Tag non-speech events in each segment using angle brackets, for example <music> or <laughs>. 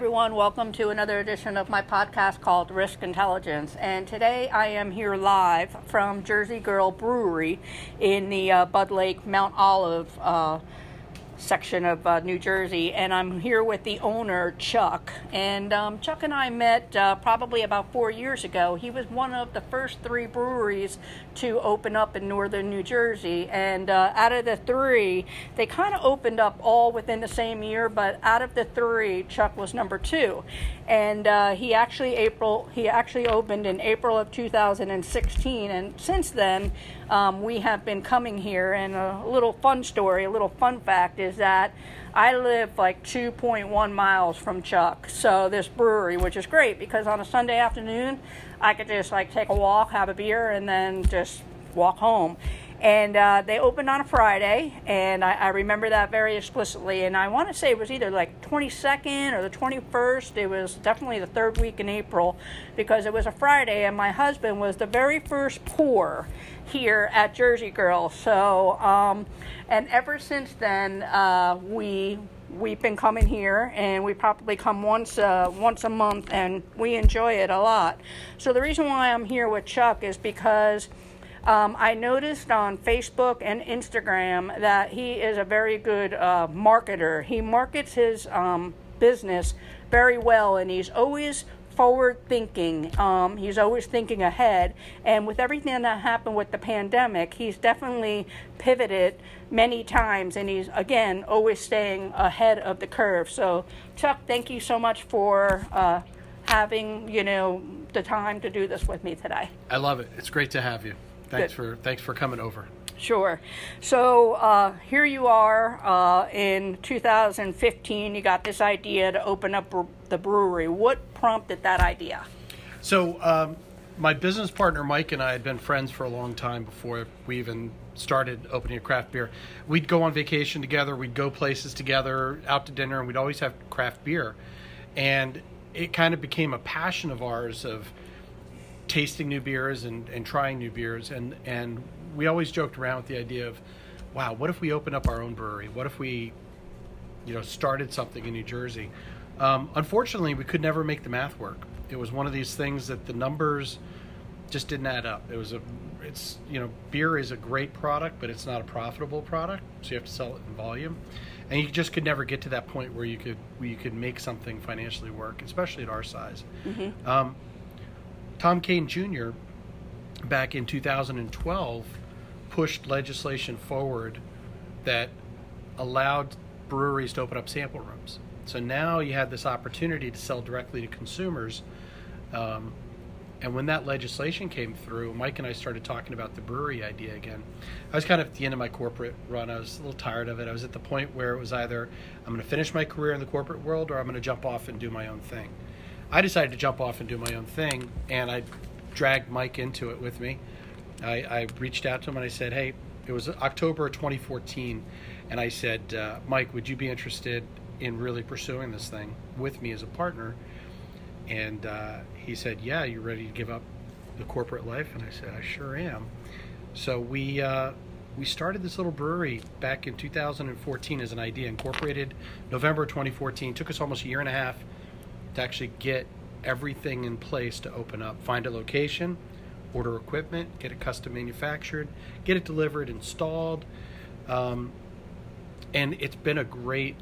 Everyone. Welcome to another edition of my podcast called Risk Intelligence. And today I am here live from Jersey Girl Brewery in the uh, Budd Lake Mount Olive uh, section of uh, New Jersey, and I'm here with the owner, Chuck. And um, Chuck and I met uh, probably about four years ago. He was one of the first three breweries to open up in northern New Jersey, and uh, out of the three, they kind of opened up all within the same year. But out of the three, Chuck was number two, and uh, he actually April he actually opened in April of 2016, and since then um, we have been coming here. And a little fun story, a little fun fact is that I live like 2.1 miles from Chuck, so this brewery, which is great because on a Sunday afternoon, I could just like take a walk, have a beer, and then just walk home and uh, they opened on a Friday, and I, I, remember that very explicitly. And I want to say it was either like 22nd or the 21st. It was definitely the third week in April because it was a Friday, and my husband was the very first pour here at Jersey Girl. So, um, and ever since then, uh, we we've been coming here, and we probably come once uh, once a month, and we enjoy it a lot. So the reason why I'm here with Chuck is because um, I noticed on Facebook and Instagram that he is a very good uh, marketer. He markets his um, business very well, and he's always forward thinking. Um, he's always thinking ahead. And with everything that happened with the pandemic, he's definitely pivoted many times. And he's, again, always staying ahead of the curve. So, Chuck, thank you so much for uh, having, you know, the time to do this with me today. I love it. It's great to have you. Thanks for thanks for coming over. Sure. So uh, here you are uh, in 2015. You got this idea to open up the brewery. What prompted that idea? So um, my business partner Mike and I had been friends for a long time before we even started opening a craft beer. We'd go on vacation together. We'd go places together, out to dinner, and we'd always have craft beer. And it kind of became a passion of ours of tasting new beers and, and trying new beers. And and we always joked around with the idea of wow what if we opened up our own brewery? What if we you know started something in new jersey? Um, unfortunately we could never make the math work. It was one of these things that the numbers just didn't add up. It was a it's you know beer is a great product but it's not a profitable product so you have to sell it in volume. And you just could never get to that point where you could where you could make something financially work especially at our size. Mm-hmm. um, Tom Kean Jr. back in 2012 pushed legislation forward that allowed breweries to open up sample rooms. So now you had this opportunity to sell directly to consumers. Um, and when that legislation came through, Mike and I started talking about the brewery idea again. I was kind of at the end of my corporate run. I was a little tired of it. I was at the point where it was either I'm going to finish my career in the corporate world or I'm going to jump off and do my own thing. I decided to jump off and do my own thing, and I dragged Mike into it with me. I, I reached out to him and I said, "Hey, it was October 2014, and I said, uh, Mike, would you be interested in really pursuing this thing with me as a partner?" And uh, he said, "Yeah, you ready to give up the corporate life?" And I said, "I sure am." So we uh, we started this little brewery back in 2014 as an idea, incorporated November 2014. Took us almost a year and a half to actually get everything in place to open up, find a location, order equipment, get it custom manufactured, get it delivered, installed. Um, and it's been a great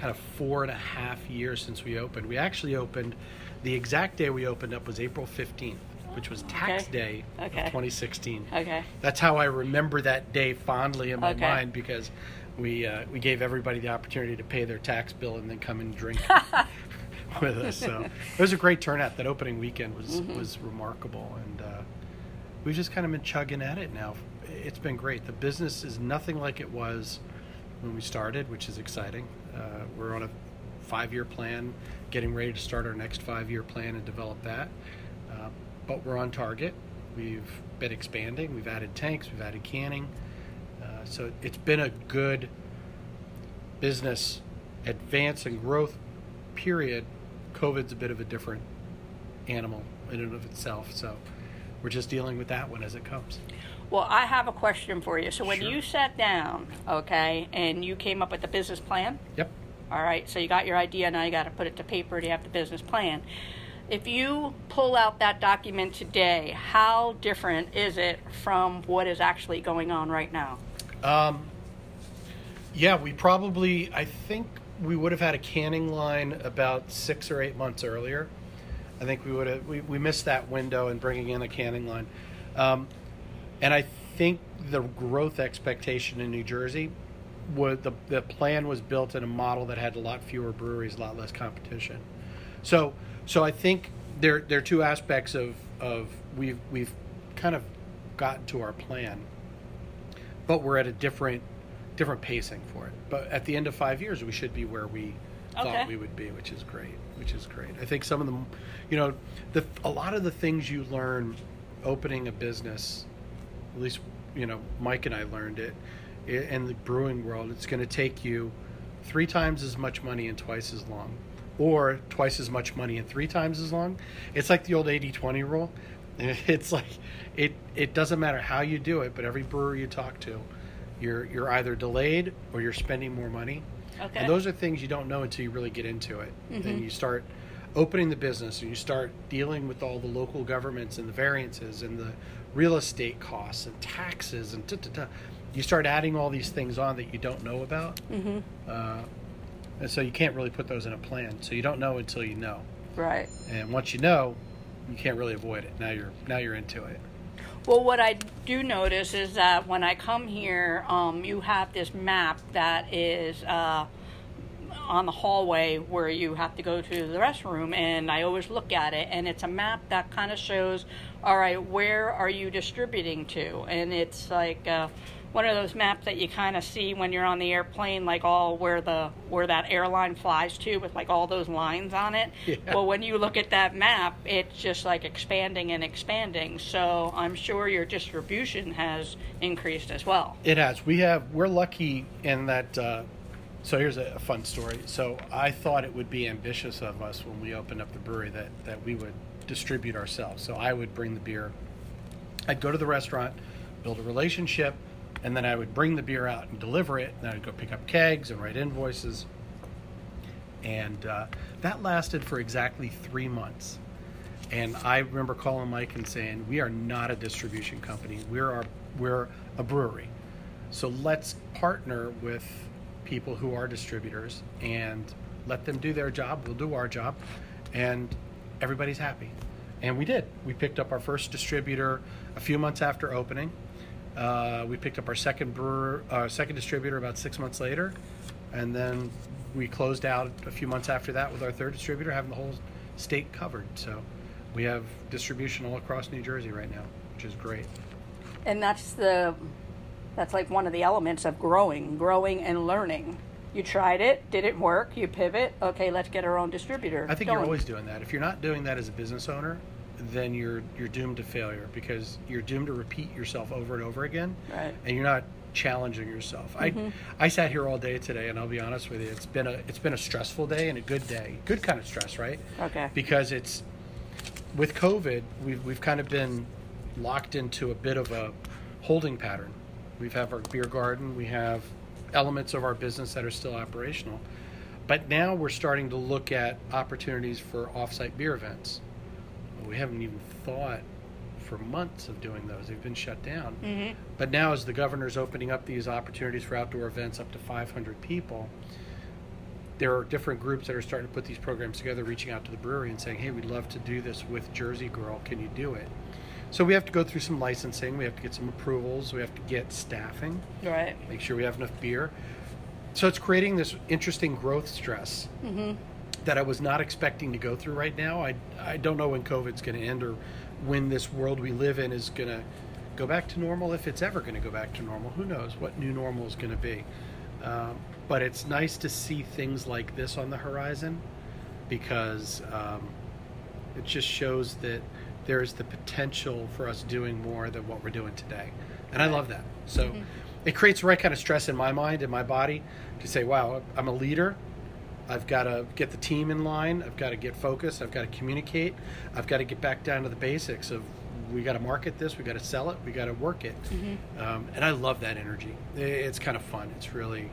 kind of four and a half years since we opened. We actually opened, the exact day we opened up was April 15th, which was tax okay. day okay. of 2016. Okay. That's how I remember that day fondly in my okay. mind because we uh, we gave everybody the opportunity to pay their tax bill and then come and drink <laughs> with us. So <laughs> it was a great turnout. That opening weekend was mm-hmm. was remarkable, and uh, we've just kind of been chugging at it now. It's been great. The business is nothing like it was when we started, which is exciting. Uh, we're on a five-year plan, getting ready to start our next five-year plan and develop that. Uh, but we're on target. We've been expanding. We've added tanks. We've added canning. Uh, so it's been a good business advance and growth period. COVID's a bit of a different animal in and of itself. So we're just dealing with that one as it comes. Well, I have a question for you. So when Sure. you sat down, okay, and you came up with the business plan, Yep. all right, so you got your idea, now you got to put it to paper to have the business plan. If you pull out that document today, how different is it from what is actually going on right now? Um, yeah, we probably, I think we would have had a canning line about six or eight months earlier. I think we would have, we, we missed that window in bringing in a canning line. Um, and I think the growth expectation in New Jersey was the, the plan was built in a model that had a lot fewer breweries, a lot less competition. So, so I think there, there are two aspects of, of we've, we've kind of gotten to our plan but we're at a different different pacing for it. But at the end of five years, we should be where we Okay. thought we would be, which is great. Which is great. I think some of them, you know, the a lot of the things you learn opening a business, at least you know, Mike and I learned it in the brewing world. It's going to take you three times as much money and twice as long, or twice as much money and three times as long. It's like the old 80-20 rule. <laughs> It's like it it doesn't matter how you do it, but every brewer you talk to, you're you're either delayed or you're spending more money. Okay. And those are things you don't know until you really get into it. And you start opening the business and you start dealing with all the local governments and the variances and the real estate costs and taxes and. You start adding all these things on that you don't know about. Mm-hmm. Uh, and so you can't really put those in a plan. So you don't know until you know. Right. And once you know, you can't really avoid it. Now you're now you're into it. Well, what I do notice is that when I come here, um, you have this map that is uh, on the hallway where you have to go to the restroom, and I always look at it, and it's a map that kind of shows, all right, where are you distributing to? And it's like uh, one of those maps that you kind of see when you're on the airplane, like all where the where that airline flies to, with like all those lines on it. <laughs> Yeah. Well, when you look at that map, it's just like expanding and expanding. So I'm sure your distribution has increased as well. It has. We have. We're lucky in that. Uh, so here's a, a fun story. So I thought it would be ambitious of us when we opened up the brewery that that we would distribute ourselves. So I would bring the beer. I'd go to the restaurant, build a relationship, and then I would bring the beer out and deliver it. And I'd go pick up kegs and write invoices. And uh, that lasted for exactly three months. And I remember calling Mike and saying, "We are not a distribution company. We're our, we're a brewery. So let's partner with people who are distributors and let them do their job. We'll do our job, and everybody's happy." And we did. We picked up our first distributor a few months after opening. Uh, we picked up our second brewer, uh, second distributor about six months later, and then we closed out a few months after that with our third distributor, having the whole state covered. So we have distribution all across New Jersey right now, which is great. And that's the that's like one of the elements of growing, growing and learning. You tried it, didn't work, you pivot, okay, let's get our own distributor. I think you're always doing that. If you're not doing that as a business owner, then you're you're doomed to failure because you're doomed to repeat yourself over and over again, Right. and you're not challenging yourself. I mm-hmm. I sat here all day today, and I'll be honest with you, it's been a it's been a stressful day and a good day, good kind of stress, right? Okay. Because it's with COVID, we've we've kind of been locked into a bit of a holding pattern. We have our beer garden, we have elements of our business that are still operational, but now we're starting to look at opportunities for offsite beer events. We haven't even thought for months of doing those. They've been shut down. Mm-hmm. But now, as the governor's opening up these opportunities for outdoor events up to 500 people, there are different groups that are starting to put these programs together, reaching out to the brewery and saying, "Hey, we'd love to do this with Jersey Girl. Can you do it?" So we have to go through some licensing. We have to get some approvals. We have to get staffing. Right. Make sure we have enough beer. So it's creating this interesting growth stress that I was not expecting to go through right now. I I don't know when COVID's going to end or when this world we live in is going to go back to normal. If it's ever going to go back to normal, who knows what new normal is going to be. Um, but it's nice to see things like this on the horizon because um, it just shows that there is the potential for us doing more than what we're doing today. And I love that. So it creates the right kind of stress in my mind and my body to say, wow, I'm a leader. I've got to get the team in line. I've got to get focused. I've got to communicate. I've got to get back down to the basics of we got to market this, we got to sell it, we got to work it. Um, and I love that energy. It's kind of fun. It's really,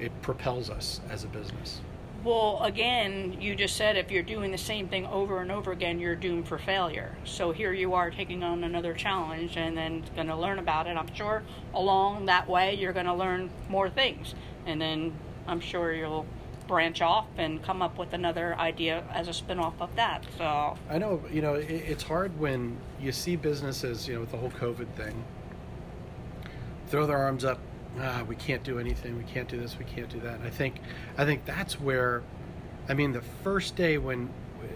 it propels us as a business. Well, again, you just said if you're doing the same thing over and over again, you're doomed for failure. So here you are taking on another challenge and then going to learn about it. I'm sure along that way you're going to learn more things. And then I'm sure you'll branch off and come up with another idea as a spin off of that. So, I know, you know, it, it's hard when you see businesses, you know, with the whole COVID thing, throw their arms up. Ah, we can't do anything. We can't do this. We can't do that. And I think, I think that's where, I mean, the first day when,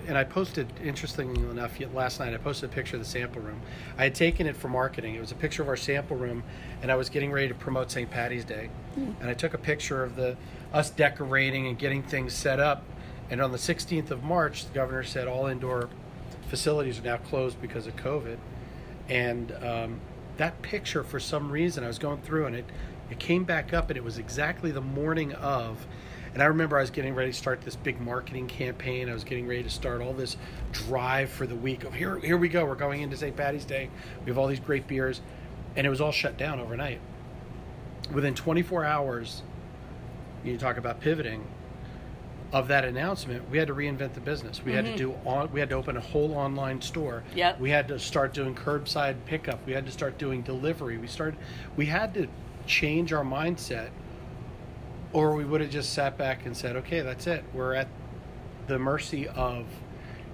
and I posted, interestingly enough, yet last night I posted a picture of the sample room. I had taken it for marketing. It was a picture of our sample room, and I was getting ready to promote St. Patty's Day, and I took a picture of the us decorating and getting things set up. And on the 16th of March, the governor said all indoor facilities are now closed because of COVID. And um, that picture, for some reason, I was going through and it, it came back up, and it was exactly the morning of. And I remember I was getting ready to start this big marketing campaign. I was getting ready to start all this drive for the week of here, here we go. We're going into St. Patty's Day. We have all these great beers. And it was all shut down overnight. Within 24 hours, you talk about pivoting of that announcement, we had to reinvent the business. We had to do on, we had to open a whole online store. Yep. We had to start doing curbside pickup. We had to start doing delivery. We started we had to change our mindset or we would have just sat back and said, "Okay, that's it. We're at the mercy of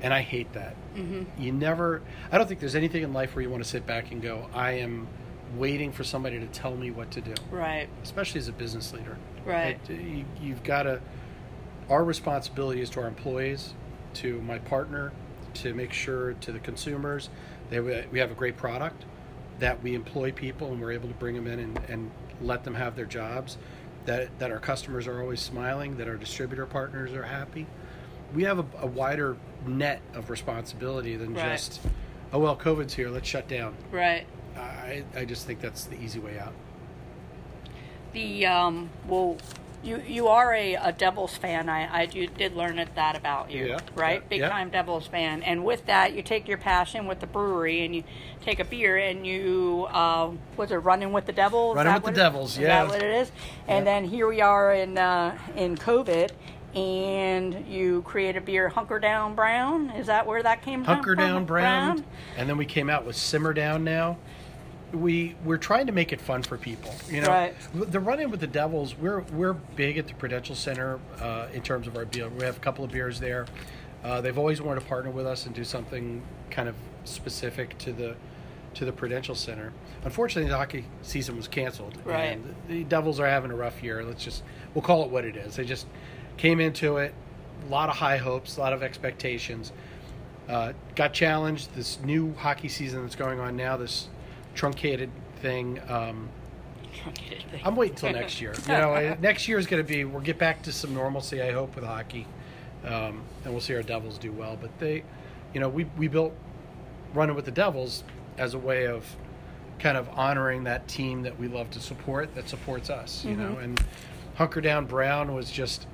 and I hate that. Mm-hmm. You never I don't think there's anything in life where you want to sit back and go, "I am waiting for somebody to tell me what to do." right. especially as a business leader. Right. It- you, you've got to. Our responsibility is to our employees, to my partner, to make sure to the consumers that we, we have a great product, that we employ people and we're able to bring them in and, and let them have their jobs, that that our customers are always smiling, that our distributor partners are happy. We have a, a wider net of responsibility than Right. just, oh well, COVID's here, let's shut down. Right. I, I just think that's the easy way out. The um, well, you you are a, a Devils fan. I I do, did learn it, that about you, Yeah, right? yeah, Big yeah. time Devils fan. And with that, you take your passion with the brewery and you take a beer and you uh, was it running with the Devils? Running that with the it- Devils, Is yeah. that what it is? And then here we are in uh, in COVID. And you create a beer, Hunker Down Brown. Is that where that came from? Hunker from? Down Brown, and then we came out with Simmer Down now. We we're trying to make it fun for people. You know, Right. the run-in with the Devils. We're we're big at the Prudential Center uh, in terms of our beer. We have a couple of beers there. Uh, they've always wanted to partner with us and do something kind of specific to the to the Prudential Center. Unfortunately, the hockey season was canceled. Right. And the Devils are having a rough year. Let's just we'll call it what it is. They just came into it, a lot of high hopes, a lot of expectations. Uh, got challenged. This new hockey season that's going on now, this truncated thing. Um, I'm waiting until next year. <laughs> You know, uh, next year is going to be we'll get back to some normalcy. I hope with hockey, um, and we'll see our Devils do well. But they, you know, we we built running with the Devils as a way of kind of honoring that team that we love to support that supports us. You know, and Hunker Down Brown was just,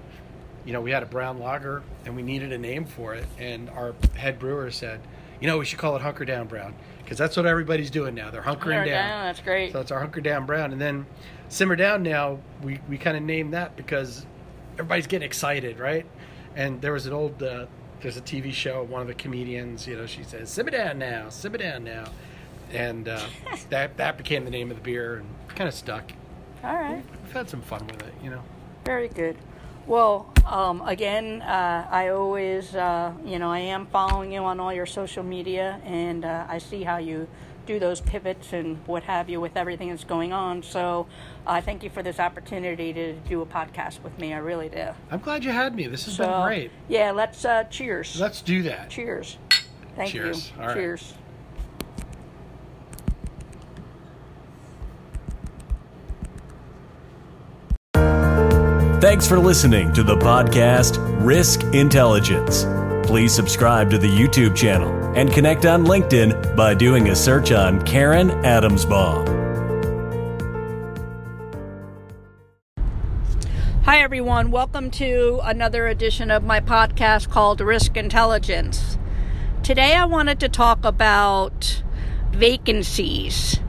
you know, we had a brown lager and we needed a name for it, and our head brewer said, you know, we should call it Hunker Down Brown because that's what everybody's doing now. They're hunkering Hunker down. Down, that's great. So it's our Hunker Down Brown. And then Simmer Down now, we, we kind of named that because everybody's getting excited, right? And there was an old, uh, there's a TV show, one of the comedians, you know, she says, Simmer Down now, Simmer Down now. And uh, <laughs> that, that became the name of the beer and kind of stuck. All right. We've had some fun with it, you know. Very good. Well, um, again, uh, I always, uh, you know, I am following you on all your social media, and uh, I see how you do those pivots and what have you with everything that's going on. So, I thank you for this opportunity to do a podcast with me. I really do. I'm glad you had me. This has So, been great. Yeah, let's uh, cheers. Let's do that. cheers. Thank Cheers. you. All right. Thanks for listening to the podcast Risk Intelligence. Please subscribe to the YouTube channel and connect on LinkedIn by doing a search on Karen Adamsbaum. Hi, everyone. Welcome to another edition of my podcast called Risk Intelligence. Today, I wanted to talk about vacancies.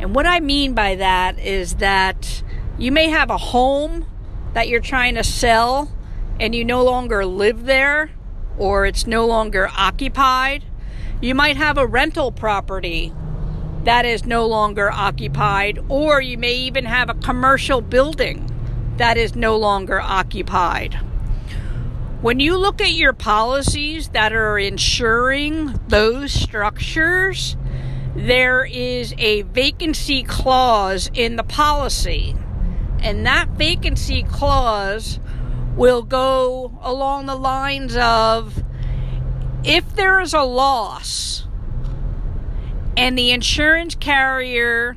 And what I mean by that is that you may have a home that you're trying to sell and you no longer live there or it's no longer occupied. You might have a rental property that is no longer occupied, or you may even have a commercial building that is no longer occupied. When you look at your policies that are insuring those structures, there is a vacancy clause in the policy. And that vacancy clause will go along the lines of if there is a loss and the insurance carrier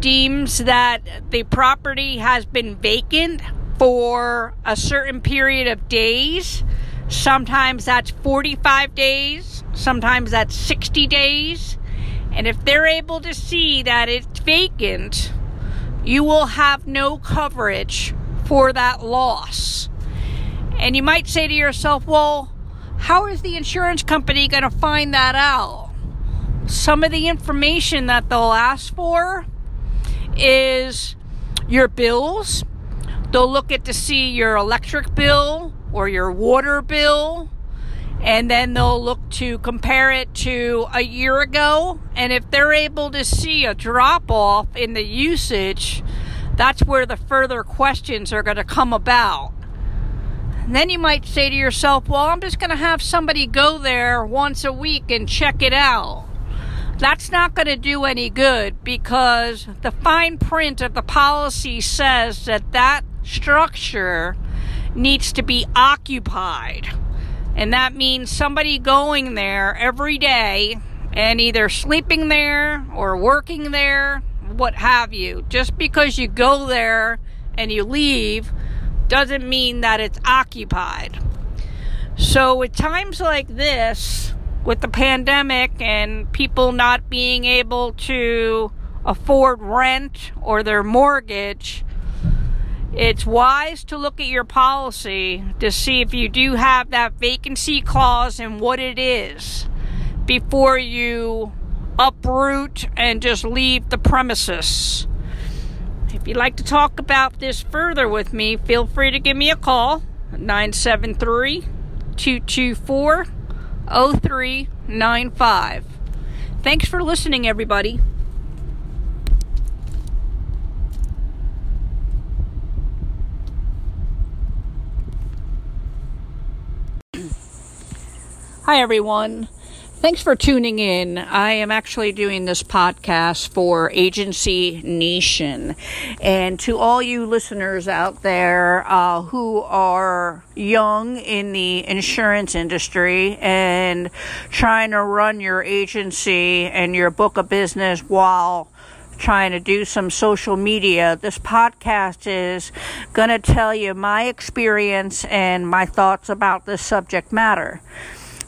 deems that the property has been vacant for a certain period of days. Sometimes that's 45 days, sometimes that's 60 days. And if they're able to see that it's vacant, you will have no coverage for that loss. And you might say to yourself, well, how is the insurance company going to find that out? Some of the information that they'll ask for is your bills. They'll look at to see your electric bill or your water bill, and then they'll look to compare it to a year ago. And if they're able to see a drop off in the usage, that's where the further questions are going to come about. And then you might say to yourself, well, I'm just going to have somebody go there once a week and check it out that's not going to do any good because the fine print of the policy says that that structure needs to be occupied. And that means somebody going there every day and either sleeping there or working there, what have you. Just because you go there and you leave doesn't mean that it's occupied. So, at times like this, with the pandemic and people not being able to afford rent or their mortgage, it's wise to look at your policy to see if you do have that vacancy clause and what it is before you uproot and just leave the premises. If you'd like to talk about this further with me, feel free to give me a call 973 224 0395. Thanks for listening, everybody. Hi, everyone. Thanks for tuning in. I am actually doing this podcast for Agency Nation. And to all you listeners out there uh, who are young in the insurance industry and trying to run your agency and your book of business while trying to do some social media, this podcast is going to tell you my experience and my thoughts about this subject matter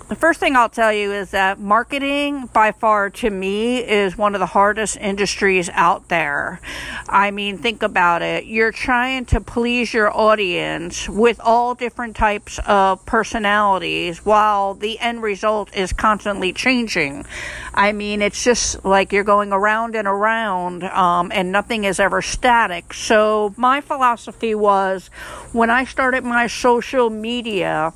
the first thing I'll tell you is that marketing, by far to me, is one of the hardest industries out there. I mean, think about it. You're trying to please your audience with all different types of personalities while the end result is constantly changing. I mean, it's just like you're going around and around, um, and nothing is ever static. So, my philosophy was when I started my social media,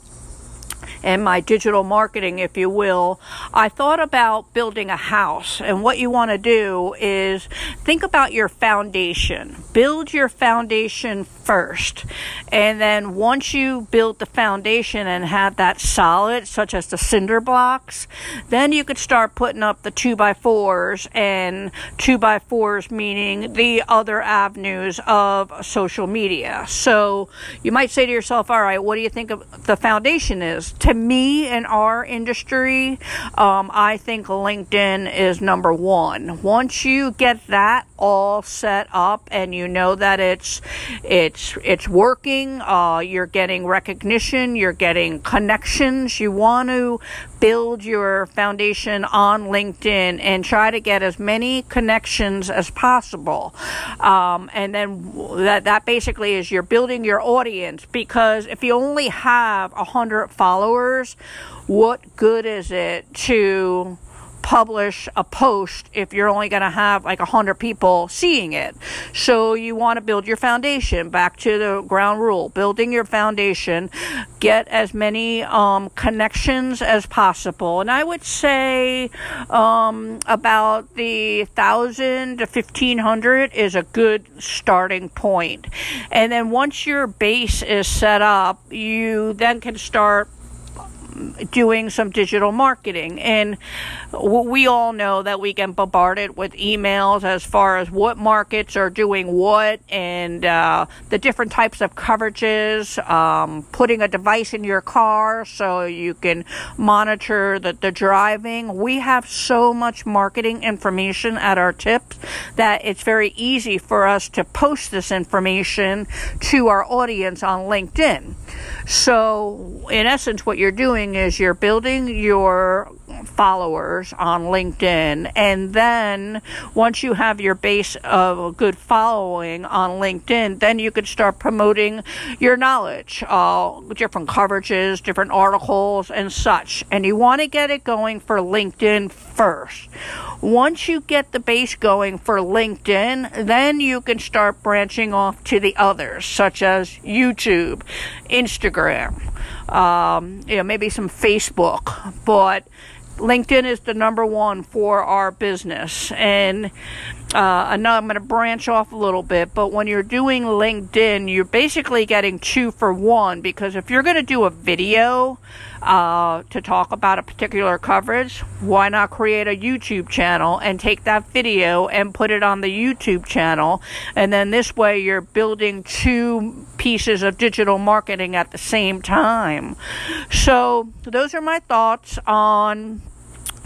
and my digital marketing, if you will, I thought about building a house. And what you want to do is think about your foundation. Build your foundation first. And then once you build the foundation and have that solid, such as the cinder blocks, then you could start putting up the two by fours and two by fours meaning the other avenues of social media. So you might say to yourself, all right, what do you think of the foundation is? To me in our industry, um, I think LinkedIn is number one. Once you get that all set up and you know that it's it's it's working, uh, you're getting recognition, you're getting connections. You want to build your foundation on LinkedIn and try to get as many connections as possible. Um, and then that, that basically is you're building your audience because if you only have a hundred followers, what good is it to publish a post if you're only going to have like 100 people seeing it. So you want to build your foundation. Back to the ground rule building your foundation, get as many um, connections as possible. And I would say um, about the 1,000 to 1,500 is a good starting point. And then once your base is set up, you then can start doing some digital marketing. And we all know that we get bombarded with emails as far as what markets are doing what and uh, the different types of coverages, um, putting a device in your car so you can monitor the, the driving. We have so much marketing information at our tips that it's very easy for us to post this information to our audience on LinkedIn. So, in essence, what you're doing is you're building your followers on LinkedIn. And then once you have your base of a good following on LinkedIn, then you could start promoting your knowledge, uh, different coverages, different articles, and such. And you want to get it going for LinkedIn first. Once you get the base going for LinkedIn, then you can start branching off to the others, such as YouTube, Instagram, um, you know, maybe some Facebook. But LinkedIn is the number one for our business. And uh, I'm going to branch off a little bit, but when you're doing LinkedIn, you're basically getting two for one because if you're going to do a video uh, to talk about a particular coverage, why not create a YouTube channel and take that video and put it on the YouTube channel? And then this way you're building two pieces of digital marketing at the same time. So, those are my thoughts on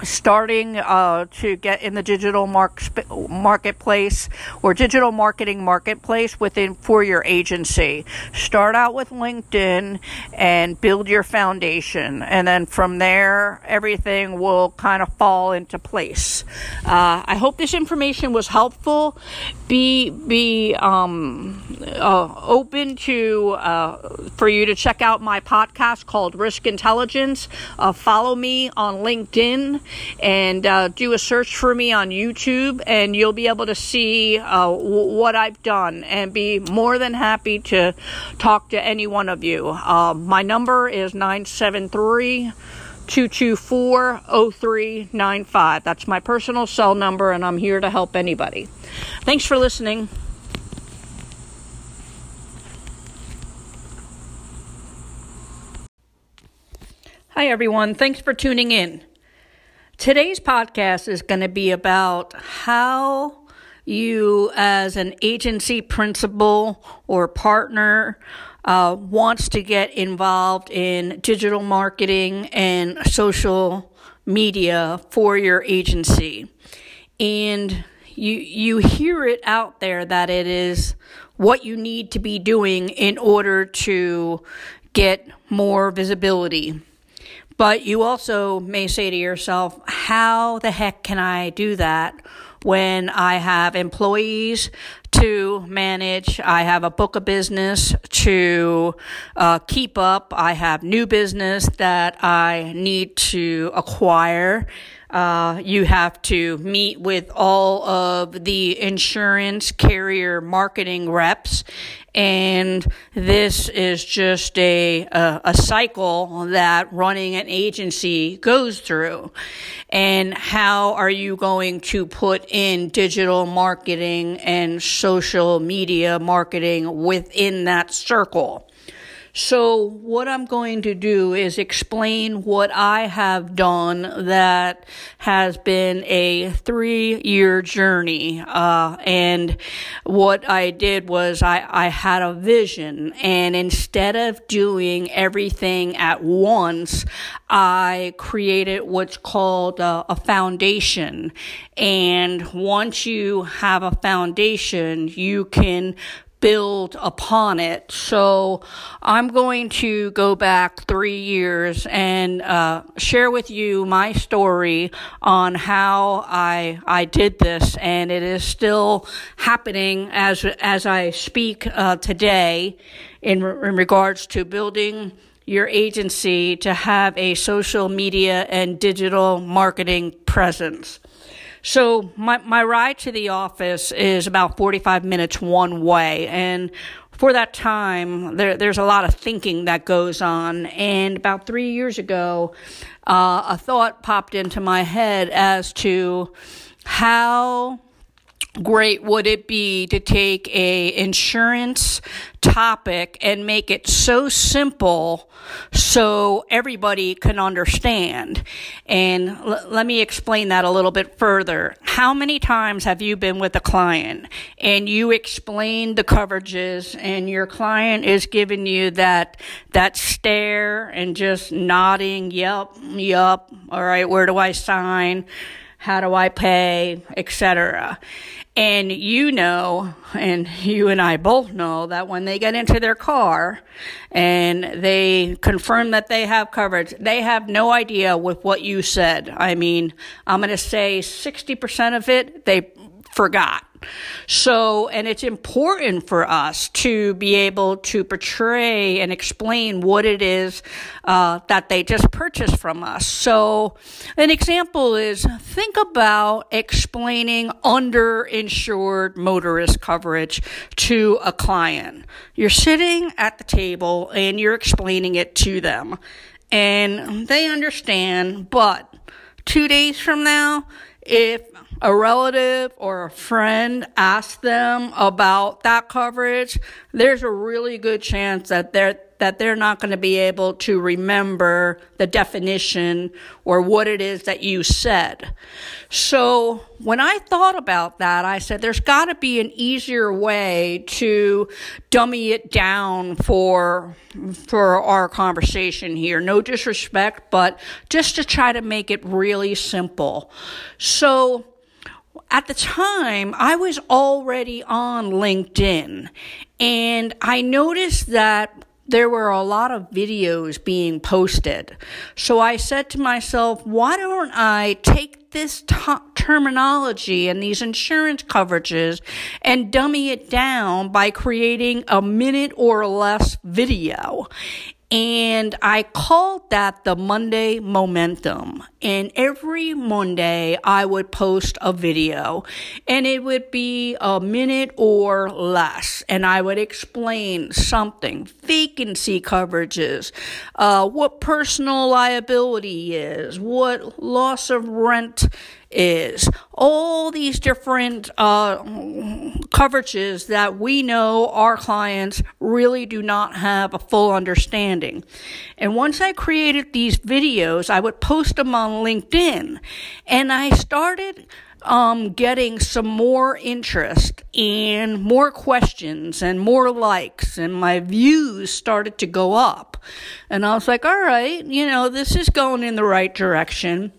starting uh, to get in the digital mark marketplace or digital marketing marketplace within for your agency. Start out with LinkedIn and build your foundation, and then from there, everything will kind of fall into place. Uh, I hope this information was helpful. Be be um, uh, open to uh, for you to check out my podcast called Risk Intelligence. Uh, follow me on LinkedIn and uh, do a search for me on YouTube, and you'll be able to see uh, w- what I've done and be more than happy to talk to any one of you. Uh, my number is 973 224 0395. That's my personal cell number, and I'm here to help anybody. Thanks for listening. Hi, everyone. Thanks for tuning in. Today's podcast is going to be about how you, as an agency principal or partner, uh, wants to get involved in digital marketing and social media for your agency. And you you hear it out there that it is what you need to be doing in order to get more visibility but you also may say to yourself, how the heck can I do that when I have employees to manage? I have a book of business to uh, keep up. I have new business that I need to acquire. Uh, you have to meet with all of the insurance carrier marketing reps and this is just a, a, a, cycle that running an agency goes through. And how are you going to put in digital marketing and social media marketing within that circle? So, what I'm going to do is explain what I have done that has been a three year journey. Uh, and what I did was I, I had a vision, and instead of doing everything at once, I created what's called a, a foundation. And once you have a foundation, you can build upon it. So I'm going to go back three years and uh, share with you my story on how I I did this, and it is still happening as as I speak uh, today in, in regards to building your agency to have a social media and digital marketing presence. So my, my ride to the office is about 45 minutes one way. And for that time, there, there's a lot of thinking that goes on. And about three years ago, uh, a thought popped into my head as to how great would it be to take a insurance topic and make it so simple so everybody can understand? And l- let me explain that a little bit further. How many times have you been with a client and you explain the coverages and your client is giving you that that stare and just nodding yep yep all right where do i sign? How do I pay, etc. And you know, and you and I both know that when they get into their car and they confirm that they have coverage, they have no idea with what you said. I mean, I'm going to say 60% of it they forgot. So, and it's important for us to be able to portray and explain what it is uh, that they just purchased from us. So, an example is think about explaining underinsured motorist coverage to a client. You're sitting at the table and you're explaining it to them, and they understand, but two days from now, if a relative or a friend asks them about that coverage, there's a really good chance that they're that they're not going to be able to remember the definition or what it is that you said. So, when I thought about that, I said there's got to be an easier way to dummy it down for for our conversation here. No disrespect, but just to try to make it really simple. So, at the time, I was already on LinkedIn and I noticed that there were a lot of videos being posted. So I said to myself, why don't I take this t- terminology and these insurance coverages and dummy it down by creating a minute or less video? And I called that the Monday Momentum. And every Monday I would post a video and it would be a minute or less. And I would explain something, vacancy coverages, uh, what personal liability is, what loss of rent is all these different uh, coverages that we know our clients really do not have a full understanding. And once I created these videos, I would post them on LinkedIn, and I started um, getting some more interest and more questions and more likes, and my views started to go up. And I was like, all right, you know, this is going in the right direction.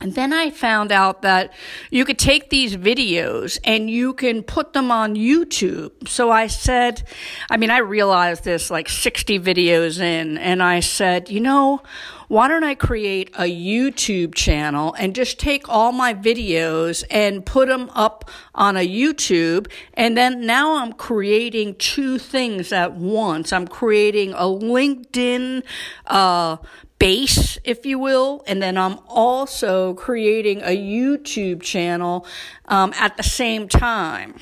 And then I found out that you could take these videos and you can put them on YouTube. So I said, I mean, I realized this like 60 videos in, and I said, you know, why don't I create a YouTube channel and just take all my videos and put them up on a YouTube? And then now I'm creating two things at once. I'm creating a LinkedIn, uh, base, if you will. And then I'm also creating a YouTube channel um, at the same time.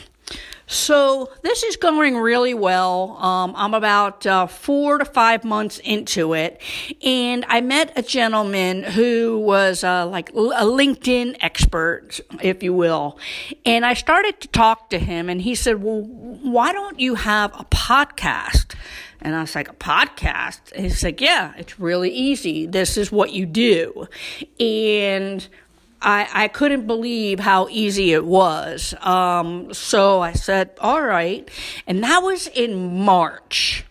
So this is going really well. Um, I'm about uh, four to five months into it, and I met a gentleman who was uh, like a LinkedIn expert, if you will, and I started to talk to him, and he said, "Well, why don't you have a podcast?" And I was like, a podcast? And he's like, yeah, it's really easy. This is what you do. And I, I couldn't believe how easy it was. Um, so I said, all right. And that was in March.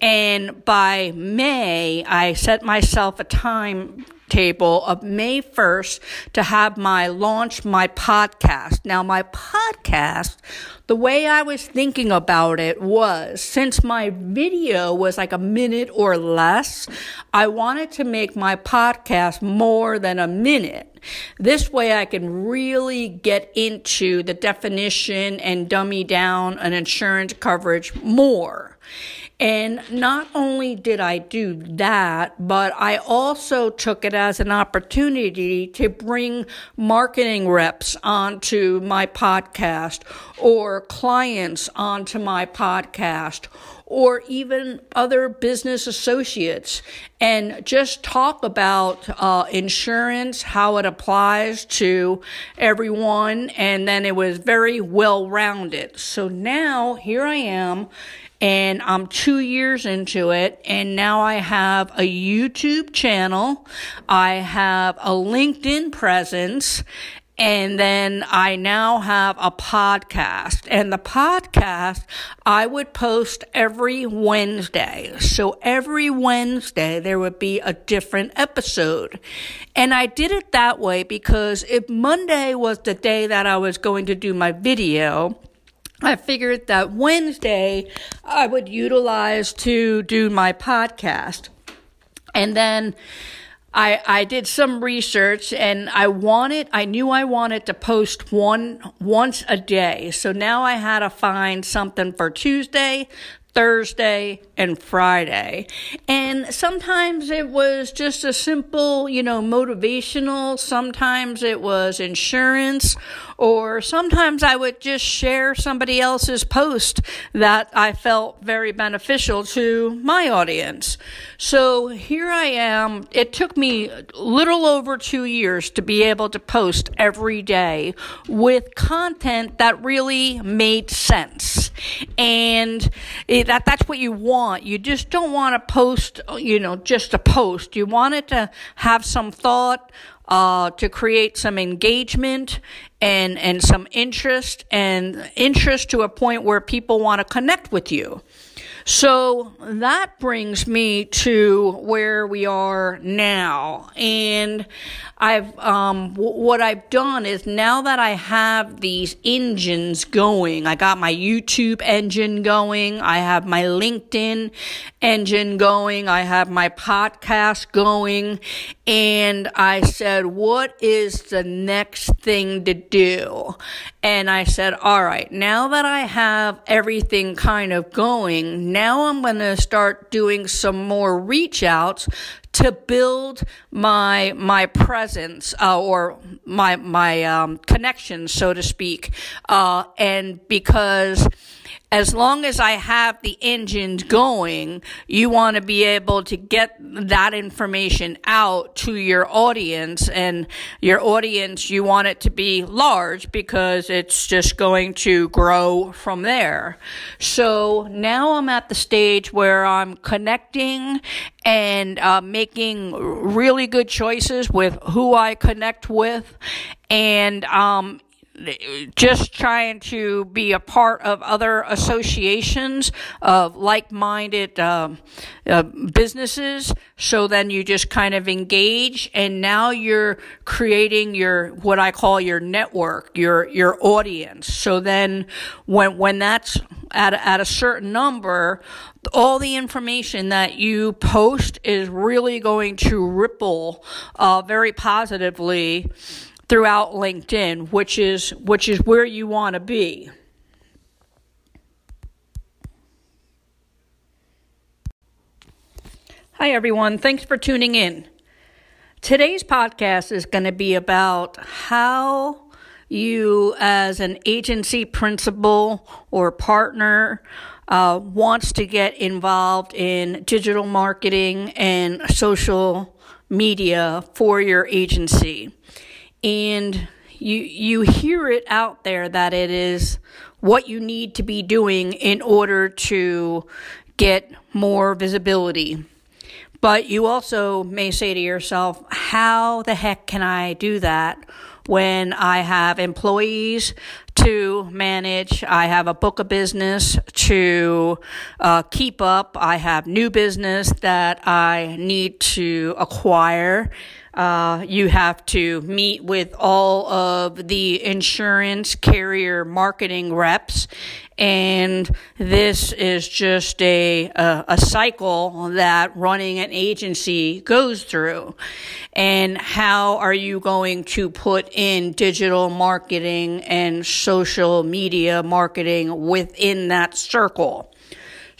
And by May, I set myself a time table of May 1st to have my launch my podcast. Now, my podcast, the way I was thinking about it was since my video was like a minute or less, I wanted to make my podcast more than a minute. This way I can really get into the definition and dummy down an insurance coverage more. And not only did I do that, but I also took it as an opportunity to bring marketing reps onto my podcast or clients onto my podcast or even other business associates and just talk about uh, insurance, how it applies to everyone. And then it was very well rounded. So now here I am and I'm two years into it, and now I have a YouTube channel, I have a LinkedIn presence, and then I now have a podcast. And the podcast I would post every Wednesday. So every Wednesday there would be a different episode. And I did it that way because if Monday was the day that I was going to do my video, I figured that Wednesday I would utilize to do my podcast. And then I, I did some research and I wanted, I knew I wanted to post one once a day. So now I had to find something for Tuesday, Thursday and Friday. And sometimes it was just a simple, you know, motivational. Sometimes it was insurance or sometimes I would just share somebody else's post that I felt very beneficial to my audience. So here I am. It took me little over two years to be able to post every day with content that really made sense. And it, that, that's what you want. You just don't want to post, you know, just a post. You want it to have some thought, uh, to create some engagement and and some interest and interest to a point where people want to connect with you. So that brings me to where we are now. And I've, um, w- what I've done is now that I have these engines going, I got my YouTube engine going, I have my LinkedIn engine going, I have my podcast going, and I said, what is the next thing to do? And I said, all right, now that I have everything kind of going, now I'm going to start doing some more reach outs to build my my presence uh, or my my um, connections, so to speak, uh, and because as long as I have the engines going, you want to be able to get that information out to your audience and your audience, you want it to be large because it's just going to grow from there. So now I'm at the stage where I'm connecting and uh, making really good choices with who I connect with and um, just trying to be a part of other associations of like-minded uh, uh, businesses. So then you just kind of engage and now you're creating your what i call your network your your audience. So then when when that's at, at a certain number all the information that you post is really going to ripple uh, very positively throughout LinkedIn, which is which is where you want to be. Hi everyone, thanks for tuning in. Today's podcast is going to be about how you, as an agency principal or partner, uh, wants to get involved in digital marketing and social media for your agency. And you, you hear it out there that it is what you need to be doing in order to get more visibility. But you also may say to yourself, how the heck can I do that when I have employees to manage, I have a book of business to uh, keep up, I have new business that I need to acquire. Uh, you have to meet with all of the insurance carrier marketing reps and this is just a, a, a cycle that running an agency goes through. And how are you going to put in digital marketing and social media marketing within that circle?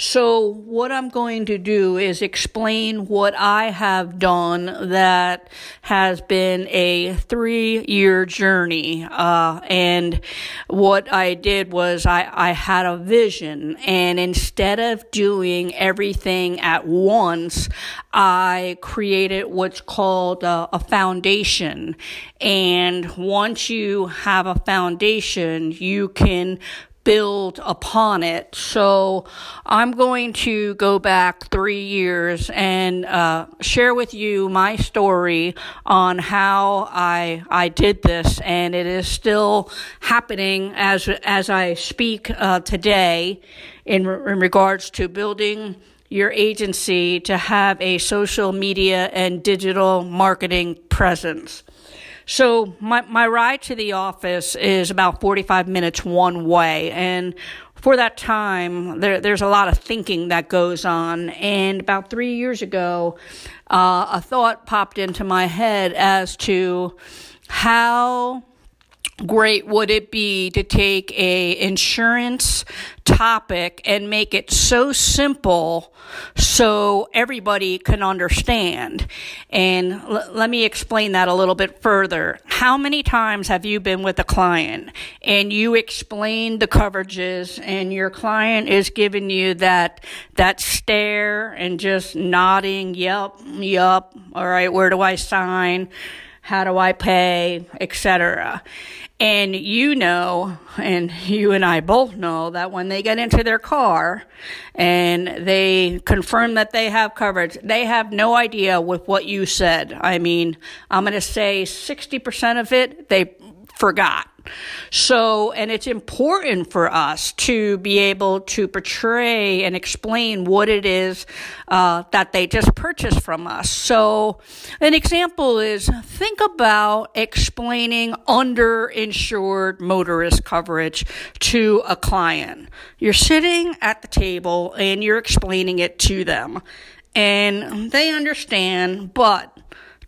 So, what I'm going to do is explain what I have done that has been a three year journey. Uh, and what I did was I, I had a vision, and instead of doing everything at once, I created what's called a, a foundation. And once you have a foundation, you can build upon it. So I'm going to go back three years and uh, share with you my story on how I I did this, and it is still happening as as I speak uh, today in, in regards to building your agency to have a social media and digital marketing presence. So my, my ride to the office is about 45 minutes one way. And for that time, there, there's a lot of thinking that goes on. And about three years ago, uh, a thought popped into my head as to how great would it be to take a insurance topic and make it so simple so everybody can understand? And l- let me explain that a little bit further. How many times have you been with a client and you explain the coverages and your client is giving you that that stare and just nodding yep yep all right where do i sign? How do I pay, etc. And you know, and you and I both know that when they get into their car and they confirm that they have coverage, they have no idea with what you said. I mean, I'm going to say 60% of it they forgot. So, and it's important for us to be able to portray and explain what it is uh, that they just purchased from us. So, an example is think about explaining underinsured motorist coverage to a client. You're sitting at the table and you're explaining it to them, and they understand, but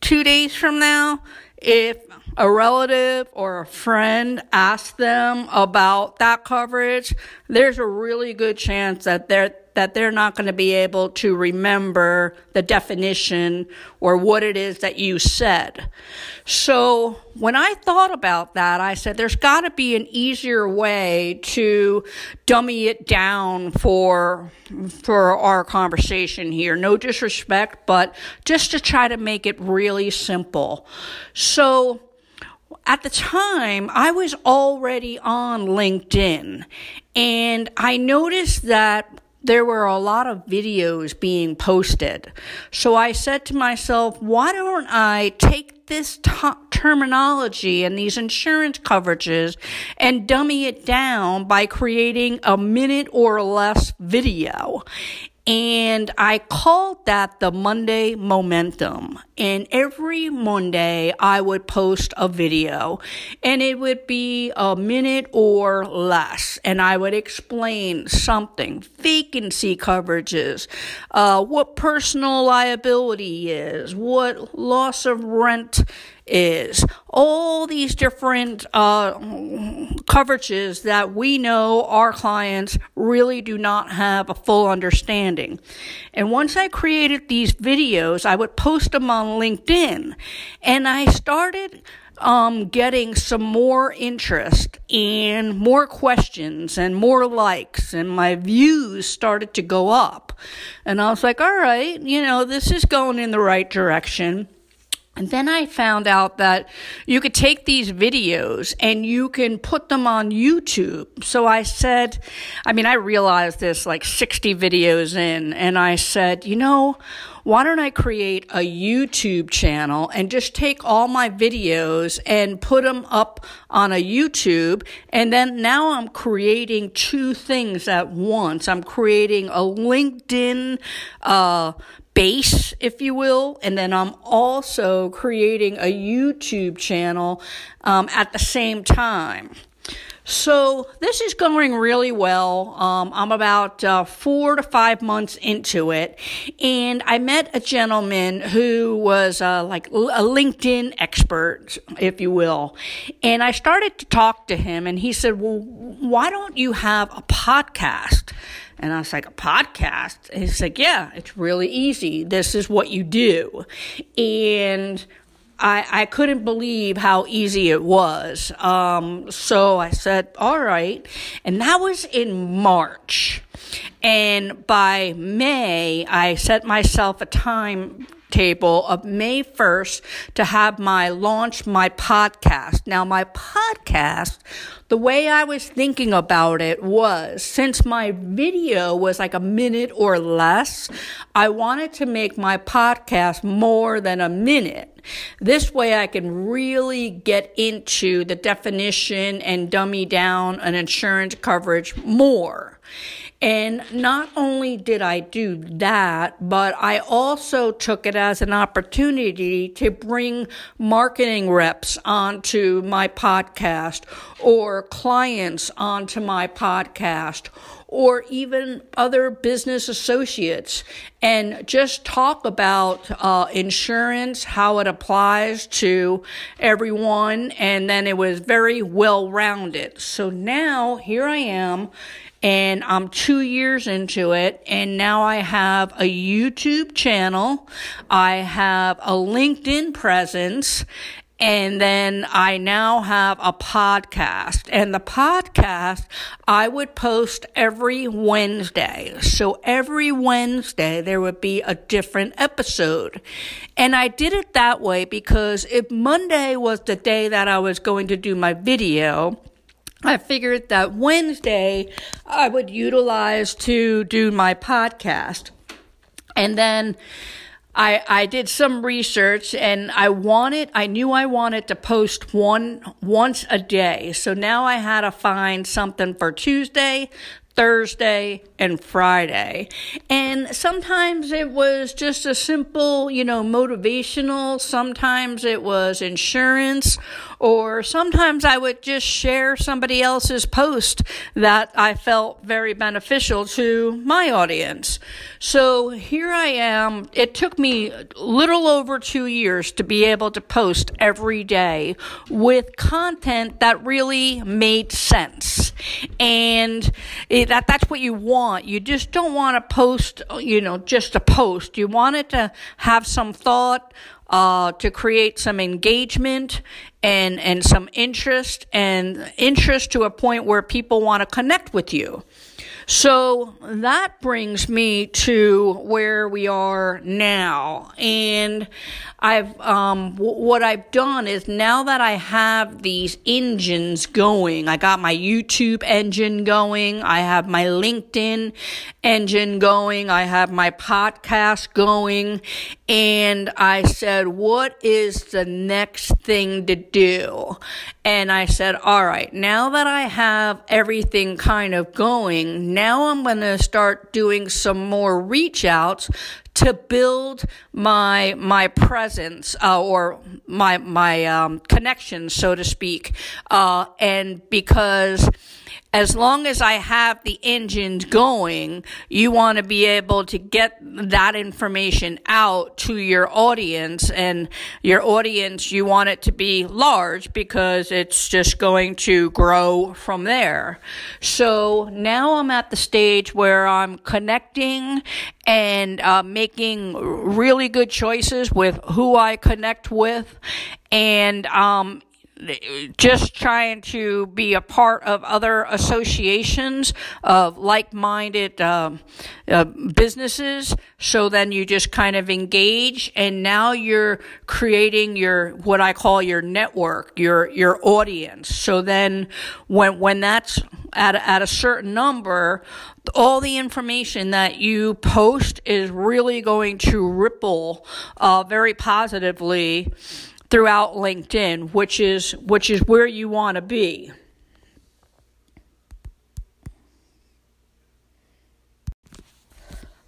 two days from now, if a relative or a friend asks them about that coverage, there's a really good chance that they're that they're not going to be able to remember the definition or what it is that you said. So, when I thought about that, I said there's got to be an easier way to dummy it down for for our conversation here. No disrespect, but just to try to make it really simple. So, at the time, I was already on LinkedIn and I noticed that there were a lot of videos being posted. So I said to myself, why don't I take this t- terminology and these insurance coverages and dummy it down by creating a minute or less video? And I called that the Monday Momentum. And every Monday I would post a video and it would be a minute or less. And I would explain something, vacancy coverages, uh, what personal liability is, what loss of rent is all these different uh, coverages that we know our clients really do not have a full understanding. And once I created these videos, I would post them on LinkedIn and I started um, getting some more interest and more questions and more likes, and my views started to go up. And I was like, all right, you know, this is going in the right direction. And then I found out that you could take these videos and you can put them on YouTube. So I said, I mean, I realized this like 60 videos in, and I said, you know, why don't I create a YouTube channel and just take all my videos and put them up on a YouTube? And then now I'm creating two things at once. I'm creating a LinkedIn, uh, base, if you will, and then I'm also creating a YouTube channel um, at the same time. So this is going really well. Um, I'm about uh, four to five months into it, and I met a gentleman who was uh, like a LinkedIn expert, if you will, and I started to talk to him, and he said, "Well, why don't you have a podcast?" And I was like, a podcast? And he's like, yeah, it's really easy. This is what you do. And I, I couldn't believe how easy it was. Um, so I said, all right. And that was in March. And by May, I set myself a time table of May 1st to have my launch my podcast. Now, my podcast, the way I was thinking about it was since my video was like a minute or less, I wanted to make my podcast more than a minute. This way I can really get into the definition and dummy down an insurance coverage more. And not only did I do that, but I also took it as an opportunity to bring marketing reps onto my podcast or clients onto my podcast or even other business associates and just talk about uh, insurance, how it applies to everyone. And then it was very well rounded. So now here I am and I'm two years into it. And now I have a YouTube channel. I have a LinkedIn presence. And then I now have a podcast. And the podcast I would post every Wednesday. So every Wednesday there would be a different episode. And I did it that way because if Monday was the day that I was going to do my video, I figured that Wednesday I would utilize to do my podcast. And then I, I did some research and I wanted, I knew I wanted to post one once a day. So now I had to find something for Tuesday, Thursday and Friday. And sometimes it was just a simple, you know, motivational. Sometimes it was insurance or sometimes I would just share somebody else's post that I felt very beneficial to my audience. So here I am. It took me little over two years to be able to post every day with content that really made sense. And it, that, that's what you want. You just don't want to post, you know, just a post. You want it to have some thought, uh, to create some engagement and and some interest and interest to a point where people want to connect with you. So that brings me to where we are now. And I've, um, w- what I've done is now that I have these engines going, I got my YouTube engine going, I have my LinkedIn engine going, I have my podcast going, and I said, what is the next thing to do? And I said, all right, now that I have everything kind of going, now I'm going to start doing some more reach outs to build my my presence uh, or my my um, connection, so to speak, uh, and because as long as I have the engines going, you want to be able to get that information out to your audience and your audience, you want it to be large because it's just going to grow from there. So now I'm at the stage where I'm connecting and uh, making really good choices with who I connect with. And um, just trying to be a part of other associations of like-minded uh, uh, businesses. So then you just kind of engage and now you're creating your what i call your network your your audience. So then when when that's at, at a certain number all the information that you post is really going to ripple uh, very positively throughout LinkedIn, which is which is where you want to be.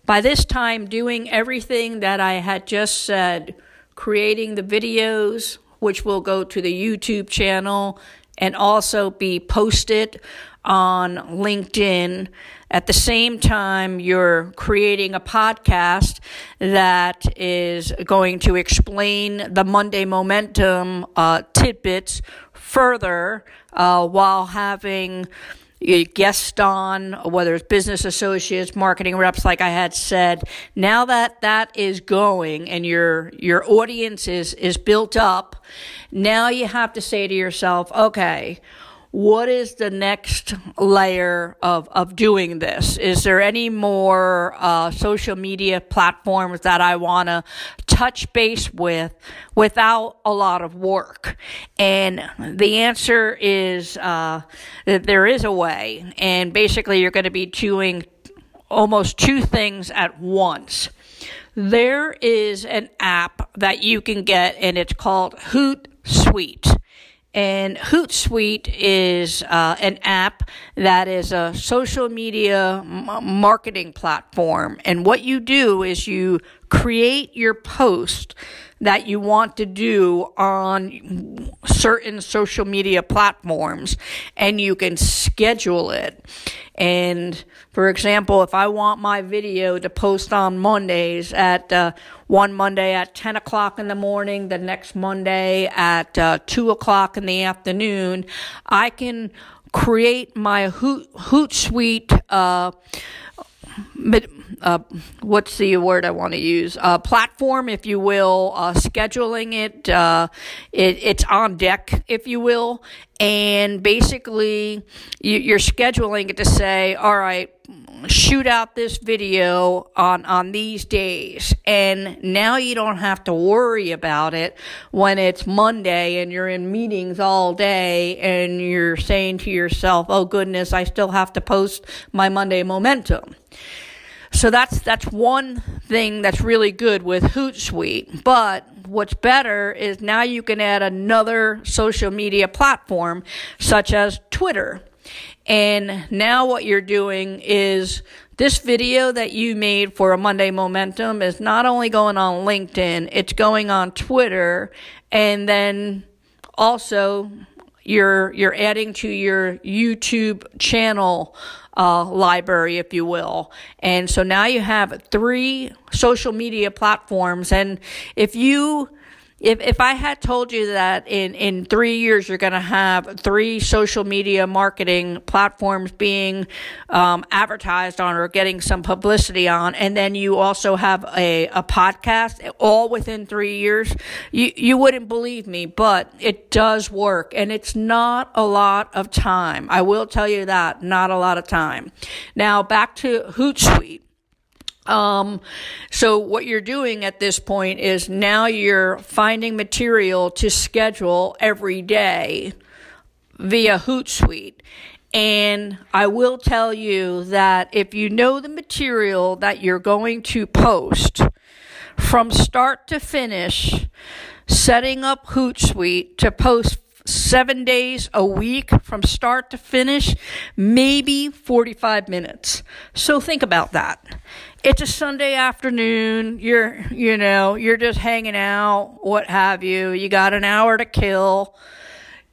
By this time, doing everything that I had just said, creating the videos, which will go to the YouTube channel and also be posted on LinkedIn. At the same time, you're creating a podcast that is going to explain the Monday Momentum uh, tidbits further uh, while having guests on, whether it's business associates, marketing reps, like I had said. Now that that is going and your your audience is is built up, now you have to say to yourself, okay what is the next layer of, of doing this? Is there any more uh, social media platforms that I want to touch base with without a lot of work? And the answer is uh, that there is a way. And basically, you're going to be doing almost two things at once. There is an app that you can get, and it's called Hootsuite. And Hootsuite is uh, an app that is a social media m- marketing platform. And what you do is you create your post that you want to do on certain social media platforms and you can schedule it. And for example, if I want my video to post on Mondays at uh, one Monday at 10 o'clock in the morning, the next Monday at uh, 2 o'clock in the afternoon, I can create my Hoot, Hootsuite uh, uh, what's the word I want to use? Uh, platform, if you will, uh, scheduling it, uh, it, it's on deck, if you will, and basically you, are scheduling it to say, all right, shoot out this video on on these days, and now you don't have to worry about it when it's Monday and you're in meetings all day, and you're saying to yourself, oh goodness, I still have to post my Monday momentum. So that's that's one thing that's really good with Hootsuite. But what's better is now you can add another social media platform such as Twitter. And now what you're doing is this video that you made for a Monday Momentum is not only going on LinkedIn, it's going on Twitter and then also you're you're adding to your YouTube channel uh, library, if you will. And so now you have three social media platforms. And if you if if I had told you that in in three years you're going to have three social media marketing platforms being um, advertised on or getting some publicity on, and then you also have a a podcast all within three years, you you wouldn't believe me, but it does work, and it's not a lot of time. I will tell you that, not a lot of time. Now back to Hootsuite. Um, so what you're doing at this point is now you're finding material to schedule every day via Hootsuite. And I will tell you that if you know the material that you're going to post from start to finish, setting up Hootsuite to post seven days a week from start to finish, maybe 45 minutes. So think about that it's a Sunday afternoon. You're, you know, you're just hanging out, what have you. You got an hour to kill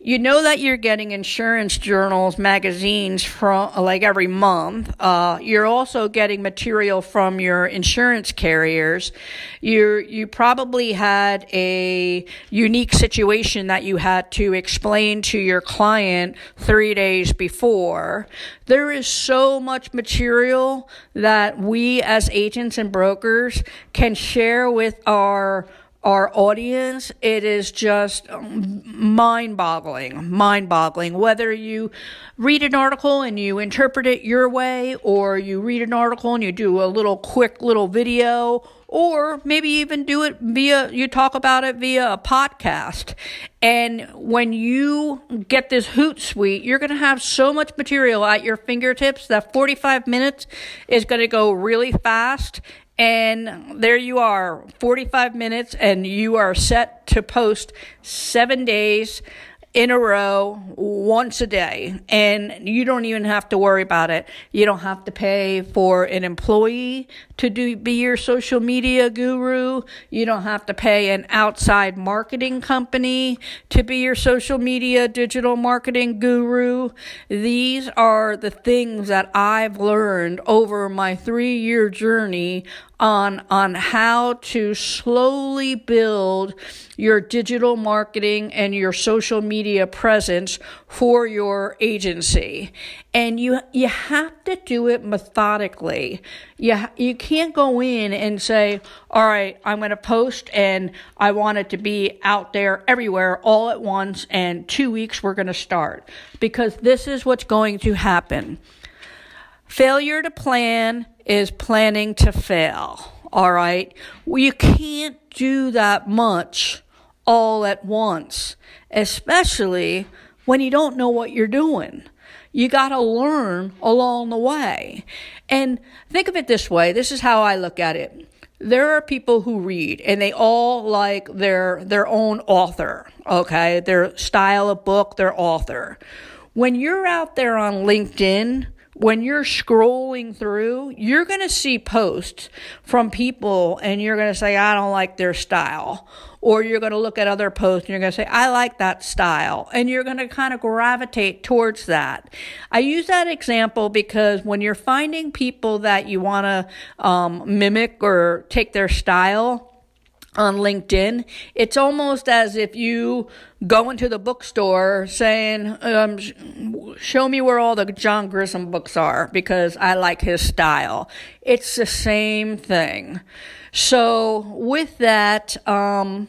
you know that you're getting insurance journals, magazines from like every month. Uh, you're also getting material from your insurance carriers. You you probably had a unique situation that you had to explain to your client three days before. There is so much material that we as agents and brokers can share with our our audience, it is just um, mind boggling, mind boggling. Whether you read an article and you interpret it your way, or you read an article and you do a little quick little video, or maybe even do it via, you talk about it via a podcast. And when you get this Hootsuite, you're going to have so much material at your fingertips that 45 minutes is going to go really fast and there you are, 45 minutes, and you are set to post seven days in a row once a day. And you don't even have to worry about it. You don't have to pay for an employee to do be your social media guru. You don't have to pay an outside marketing company to be your social media digital marketing guru. These are the things that I've learned over my 3 year journey on on how to slowly build your digital marketing and your social media presence for your agency. And you you have to do it methodically. You you can't go in and say all right I'm going to post and I want it to be out there everywhere all at once and 2 weeks we're going to start. Because this is what's going to happen failure to plan is planning to fail. All right. You can't do that much all at once, especially when you don't know what you're doing. You got to learn along the way. And think of it this way this is how I look at it. There are people who read and they all like their their own author, okay? Their style of book, their author. When you're out there on LinkedIn, when you're scrolling through, you're going to see posts from people and you're going to say, I don't like their style. Or you're going to look at other posts and you're going to say, I like that style. And you're going to kind of gravitate towards that. I use that example because when you're finding people that you want to um, mimic or take their style, on LinkedIn, it's almost as if you go into the bookstore saying, um, Show me where all the John Grisham books are because I like his style. It's the same thing. So, with that, um,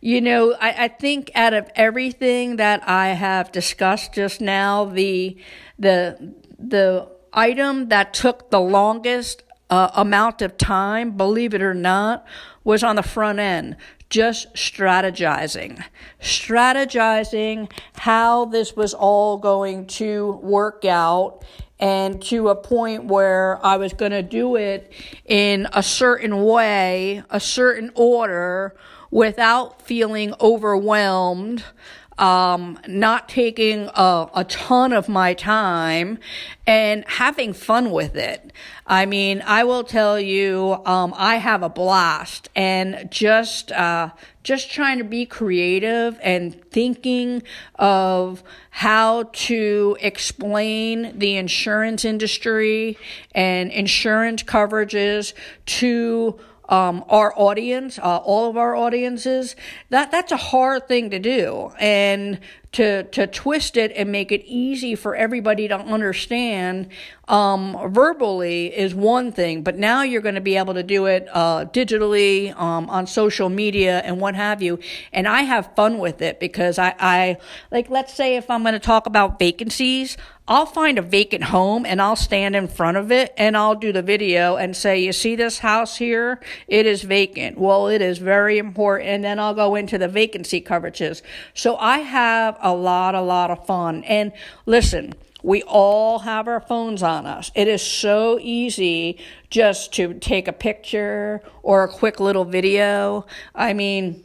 you know, I, I think out of everything that I have discussed just now, the the the item that took the longest uh, amount of time, believe it or not, was on the front end, just strategizing. Strategizing how this was all going to work out and to a point where I was going to do it in a certain way, a certain order, without feeling overwhelmed um, not taking a, a, ton of my time and having fun with it. I mean, I will tell you, um, I have a blast and just, uh, just trying to be creative and thinking of how to explain the insurance industry and insurance coverages to um, our audience, uh, all of our audiences, that that's a hard thing to do, and to to twist it and make it easy for everybody to understand um, verbally is one thing, but now you're going to be able to do it uh, digitally um, on social media and what have you. And I have fun with it because I, I like, let's say if I'm going to talk about vacancies, I'll find a vacant home and I'll stand in front of it and I'll do the video and say, You see this house here? It is vacant. Well, it is very important. And then I'll go into the vacancy coverages. So I have a lot, a lot of fun. And listen, we all have our phones on us. It is so easy just to take a picture or a quick little video. I mean,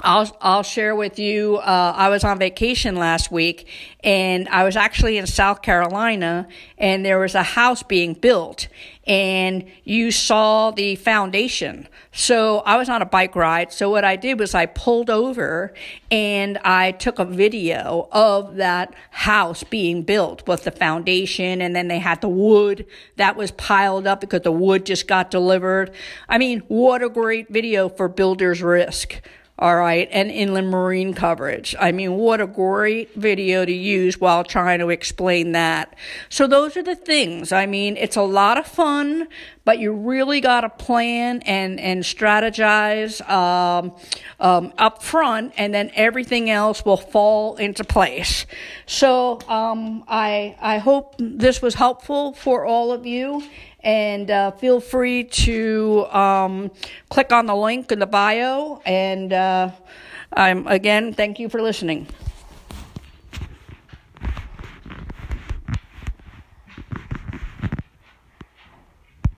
I'll I'll share with you. Uh, I was on vacation last week, and I was actually in South Carolina, and there was a house being built, and you saw the foundation. So I was on a bike ride. So what I did was I pulled over, and I took a video of that house being built with the foundation, and then they had the wood that was piled up because the wood just got delivered. I mean, what a great video for builder's risk all right, and inland marine coverage. I mean, what a great video to use while trying to explain that. So, those are the things. I mean, it's a lot of fun, but you really got to plan and, and strategize um, um, up front, and then everything else will fall into place. So, um, I, I hope this was helpful for all of you and uh, feel free to um, click on the link in the bio. And uh, I'm again, thank you for listening.